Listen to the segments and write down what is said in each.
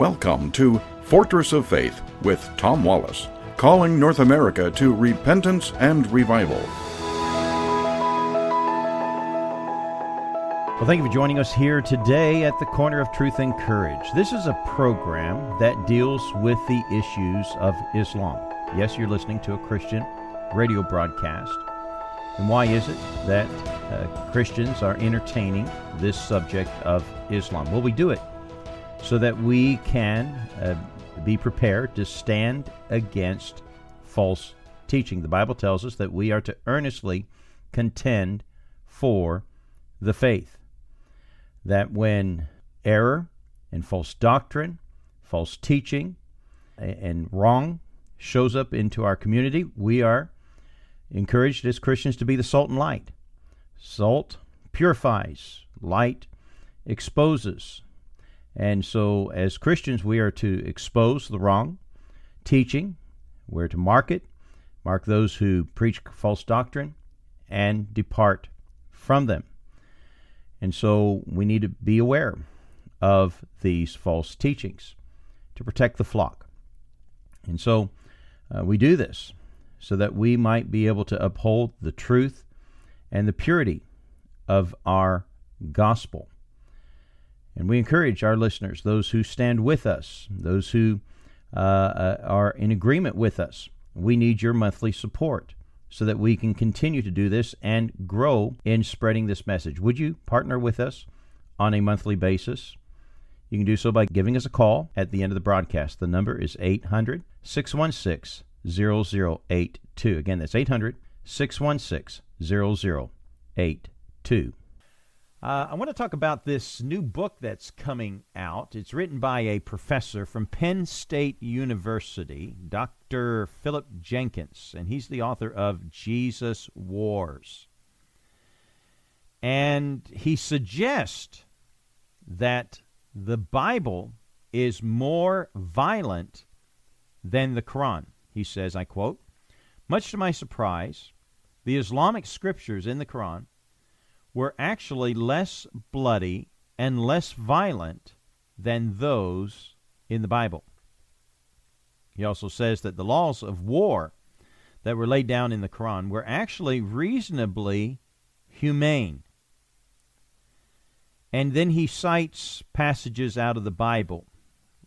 Welcome to Fortress of Faith with Tom Wallace, calling North America to repentance and revival. Well, thank you for joining us here today at the Corner of Truth and Courage. This is a program that deals with the issues of Islam. Yes, you're listening to a Christian radio broadcast. And why is it that uh, Christians are entertaining this subject of Islam? Well, we do it so that we can uh, be prepared to stand against false teaching. The Bible tells us that we are to earnestly contend for the faith. That when error and false doctrine, false teaching, and wrong shows up into our community, we are encouraged as Christians to be the salt and light. Salt purifies, light exposes. And so, as Christians, we are to expose the wrong teaching, we're to mark it, mark those who preach false doctrine, and depart from them. And so, we need to be aware of these false teachings to protect the flock. And so, uh, we do this so that we might be able to uphold the truth and the purity of our gospel. And we encourage our listeners, those who stand with us, those who uh, uh, are in agreement with us, we need your monthly support so that we can continue to do this and grow in spreading this message. Would you partner with us on a monthly basis? You can do so by giving us a call at the end of the broadcast. The number is 800 616 0082. Again, that's 800 616 0082. Uh, I want to talk about this new book that's coming out. It's written by a professor from Penn State University, Dr. Philip Jenkins, and he's the author of Jesus Wars. And he suggests that the Bible is more violent than the Quran. He says, I quote, Much to my surprise, the Islamic scriptures in the Quran were actually less bloody and less violent than those in the Bible. He also says that the laws of war that were laid down in the Quran were actually reasonably humane. And then he cites passages out of the Bible,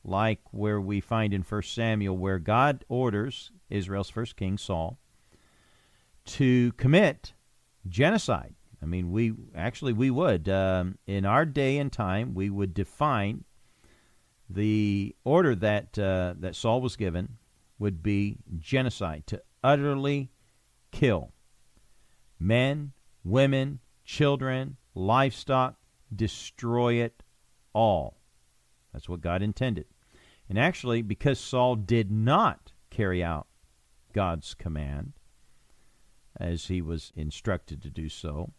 like where we find in 1 Samuel, where God orders Israel's first king, Saul, to commit genocide I mean, we actually we would um, in our day and time we would define the order that uh, that Saul was given would be genocide to utterly kill men, women, children, livestock, destroy it all. That's what God intended. And actually, because Saul did not carry out God's command as he was instructed to do so,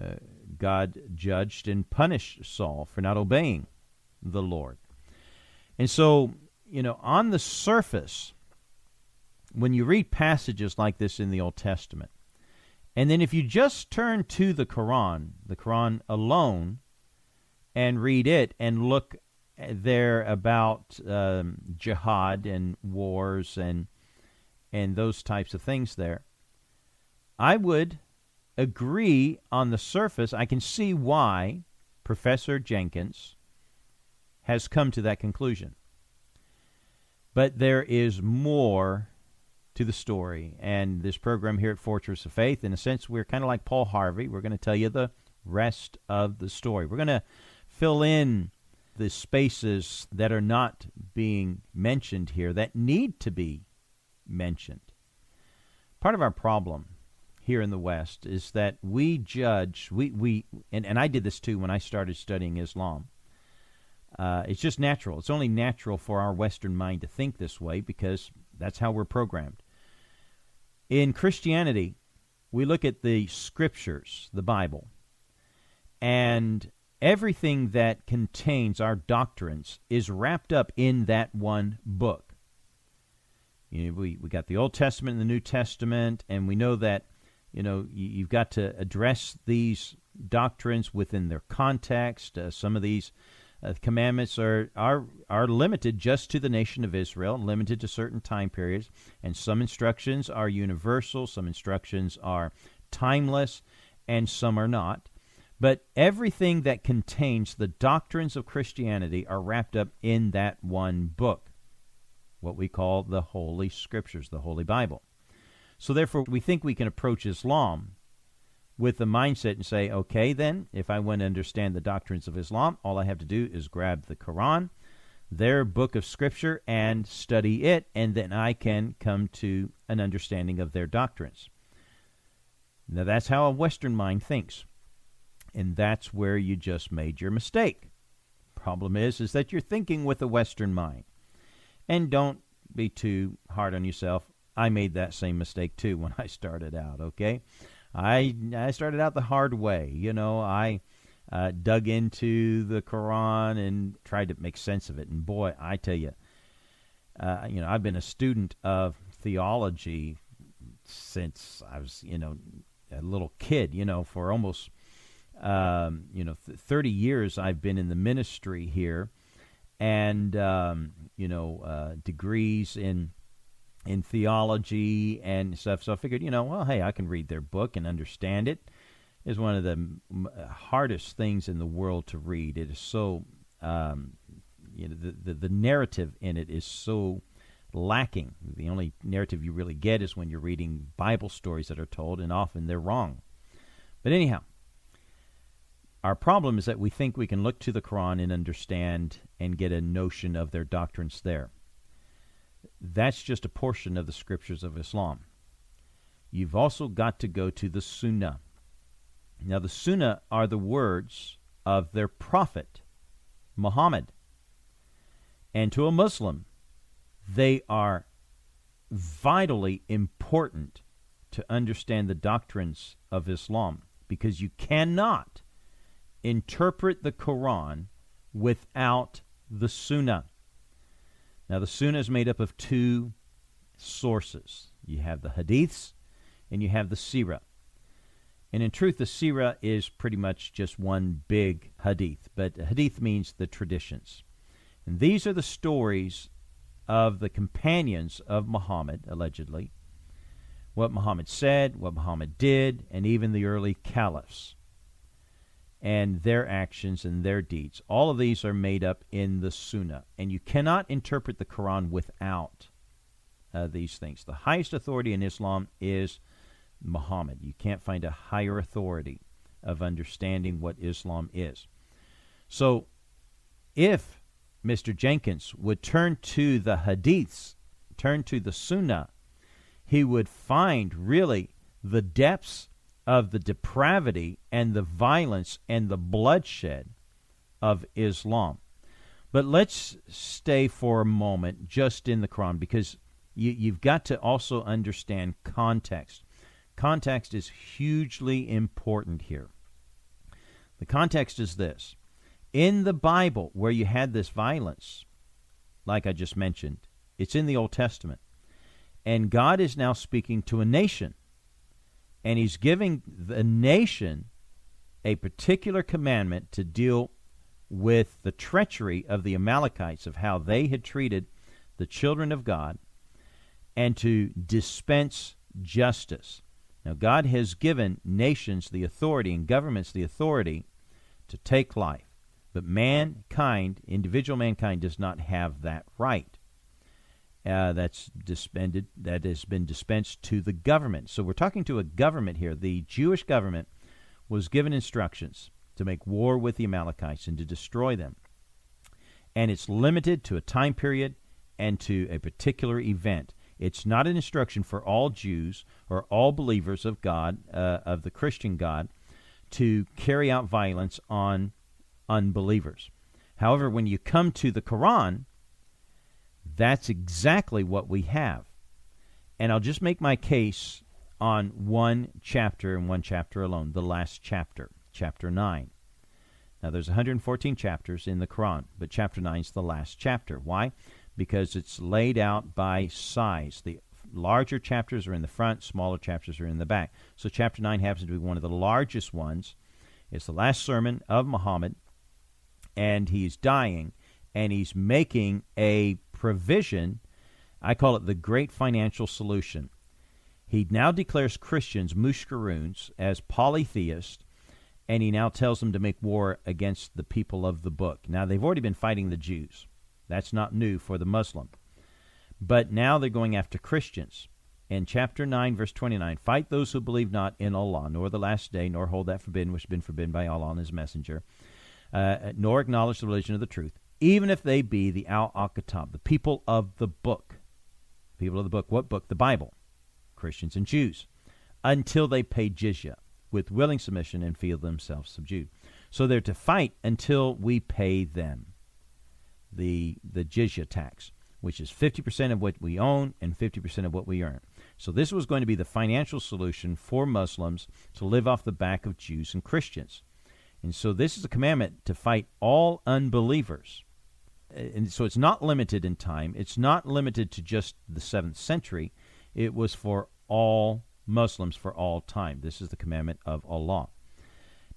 uh, God judged and punished Saul for not obeying the Lord. And so, you know, on the surface, when you read passages like this in the Old Testament, and then if you just turn to the Quran, the Quran alone, and read it and look there about um, jihad and wars and and those types of things there, I would agree on the surface. I can see why Professor Jenkins has come to that conclusion. But there is more to the story. And this program here at Fortress of Faith, in a sense, we're kind of like Paul Harvey. We're going to tell you the rest of the story. We're going to fill in the spaces that are not being mentioned here that need to be mentioned. Part of our problem here in the West is that we judge we we and, and I did this too when I started studying Islam. Uh, it's just natural. It's only natural for our Western mind to think this way because that's how we're programmed. In Christianity, we look at the scriptures, the Bible, and everything that contains our doctrines is wrapped up in that one book. You know, we, we got the Old Testament and the New Testament, and we know that you know, you've got to address these doctrines within their context. Uh, some of these Uh, commandments are, are are limited just to the nation of Israel, limited to certain time periods, and some instructions are universal, some instructions are timeless, and some are not. But everything that contains the doctrines of Christianity are wrapped up in that one book, what we call the Holy Scriptures, the Holy Bible. So therefore, we think we can approach Islam with the mindset and say, okay, then, if I want to understand the doctrines of Islam, all I have to do is grab the Quran, their book of Scripture, and study it, and then I can come to an understanding of their doctrines. Now, that's how a Western mind thinks. And that's where you just made your mistake. Problem is, is that you're thinking with a Western mind. And don't be too hard on yourself. I made that same mistake too when I started out, okay? I I started out the hard way. You know, I uh, dug into the Quran and tried to make sense of it. And boy, I tell you, uh, you know, I've been a student of theology since I was, you know, a little kid. You know, for almost, um, you know, th- thirty years I've been in the ministry here, and um, you know, uh, degrees in in theology and stuff. So I figured, you know, well, hey, I can read their book and understand it. It's one of the m- hardest things in the world to read. It is so, um, you know, the, the, the narrative in it is so lacking. The only narrative you really get is when you're reading Bible stories that are told, and often they're wrong. But anyhow, our problem is that we think we can look to the Quran and understand and get a notion of their doctrines there. That's just a portion of the scriptures of Islam. You've also got to go to the Sunnah. Now, the Sunnah are the words of their prophet, Muhammad. And to a Muslim, they are vitally important to understand the doctrines of Islam because you cannot interpret the Quran without the Sunnah. Now, the Sunnah is made up of two sources you have the Hadiths and you have the Sirah. And in truth, the Sirah is pretty much just one big Hadith, but Hadith means the traditions. And these are the stories of the companions of Muhammad, allegedly, what Muhammad said, what Muhammad did, and even the early caliphs and their actions and their deeds. All of these are made up in the Sunnah, and you cannot interpret the Quran without uh, these things. The highest authority in Islam is Muhammad. You can't find a higher authority of understanding what Islam is. So, if Mr. Jenkins would turn to the Hadiths, turn to the Sunnah, he would find really the depths of the depravity and the violence and the bloodshed of Islam. But let's stay for a moment just in the Quran because you, you've got to also understand context. Context is hugely important here. The context is this in the Bible, where you had this violence, like I just mentioned, it's in the Old Testament. And God is now speaking to a nation and he's giving the nation a particular commandment to deal with the treachery of the Amalekites, of how they had treated the children of God, and to dispense justice. Now, God has given nations the authority and governments the authority to take life, but mankind, individual mankind, does not have that right uh, that's dispended that has been dispensed to the government. So we're talking to a government here. The Jewish government was given instructions to make war with the Amalekites and to destroy them. And it's limited to a time period and to a particular event. It's not an instruction for all Jews or all believers of God, uh, of the Christian God, to carry out violence on unbelievers. However, when you come to the Quran, that's exactly what we have. And I'll just make my case on one chapter and one chapter alone, the last chapter, chapter 9. Now, there's 114 chapters in the Quran, but chapter 9 is the last chapter. Why? Because it's laid out by size. The larger chapters are in the front, smaller chapters are in the back. So, chapter 9 happens to be one of the largest ones. It's the last sermon of Muhammad, and he's dying, and he's making a provision. I call it the great financial solution. He now declares Christians mushkaroons as polytheists, and he now tells them to make war against the people of the book. Now, they've already been fighting the Jews. That's not new for the Muslim. But now they're going after Christians. In chapter 9, verse 29, fight those who believe not in Allah, nor the last day, nor hold that forbidden which has been forbidden by Allah and his messenger, uh, nor acknowledge the religion of the truth, even if they be the Ahl al-Kitab, the people of the book. People of the book. What book? The Bible. Christians and Jews. Until they pay jizya with willing submission and feel themselves subdued. So they're to fight until we pay them the, the jizya tax, which is 50% of what we own and 50% of what we earn. So this was going to be the financial solution for Muslims to live off the back of Jews and Christians. And so this is a commandment to fight all unbelievers. And so it's not limited in time. It's not limited to just the 7th century. It was for all Muslims for all time. This is the commandment of Allah.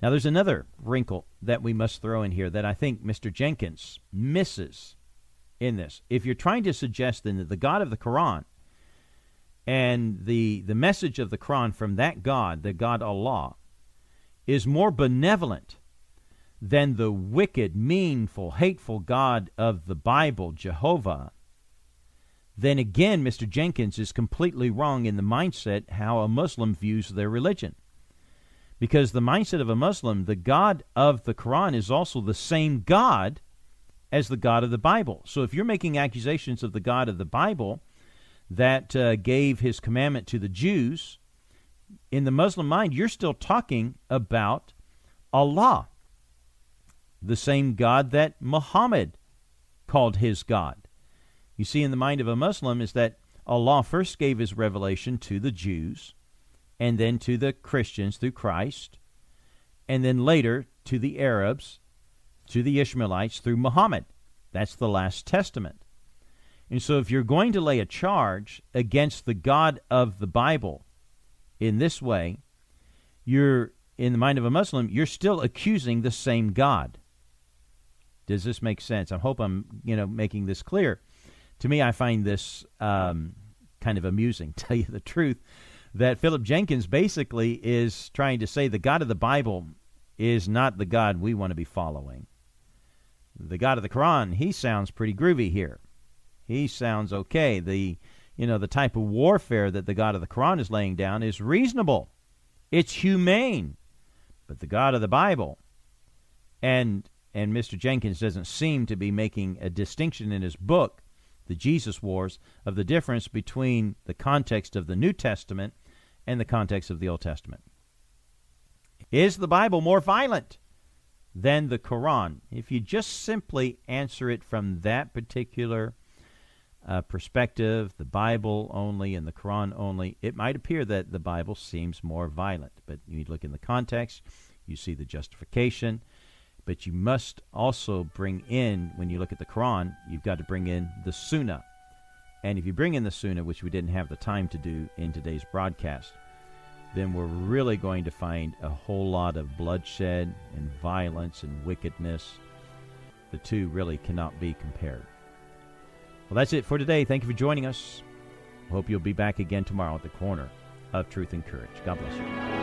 Now, there's another wrinkle that we must throw in here that I think Mr. Jenkins misses in this. If you're trying to suggest then that the God of the Quran and the, the message of the Quran from that God, the God Allah, is more benevolent than the wicked, meanful, hateful God of the Bible, Jehovah, then again, Mr. Jenkins is completely wrong in the mindset how a Muslim views their religion. Because the mindset of a Muslim, the God of the Quran is also the same God as the God of the Bible. So if you're making accusations of the God of the Bible that uh, gave his commandment to the Jews, in the Muslim mind, you're still talking about Allah, the same God that Muhammad called his God you see in the mind of a Muslim is that Allah first gave his revelation to the Jews, and then to the Christians through Christ, and then later to the Arabs, to the Ishmaelites through Muhammad. That's the last testament. And so if you're going to lay a charge against the God of the Bible in this way, you're in the mind of a Muslim, you're still accusing the same God. Does this make sense? I hope I'm, you know, making this clear to me, I find this um, kind of amusing, tell you the truth, that Philip Jenkins basically is trying to say the God of the Bible is not the God we want to be following. The God of the Quran, he sounds pretty groovy here. He sounds okay. The you know the type of warfare that the God of the Quran is laying down is reasonable. It's humane. But the God of the Bible and and Mr. Jenkins doesn't seem to be making a distinction in his book the Jesus Wars, of the difference between the context of the New Testament and the context of the Old Testament. Is the Bible more violent than the Quran? If you just simply answer it from that particular uh, perspective, the Bible only and the Quran only, it might appear that the Bible seems more violent. But you look in the context, you see the justification, but you must also bring in, when you look at the Quran, you've got to bring in the Sunnah. And if you bring in the Sunnah, which we didn't have the time to do in today's broadcast, then we're really going to find a whole lot of bloodshed and violence and wickedness. The two really cannot be compared. Well, that's it for today. Thank you for joining us. Hope you'll be back again tomorrow at the corner of truth and courage. God bless you.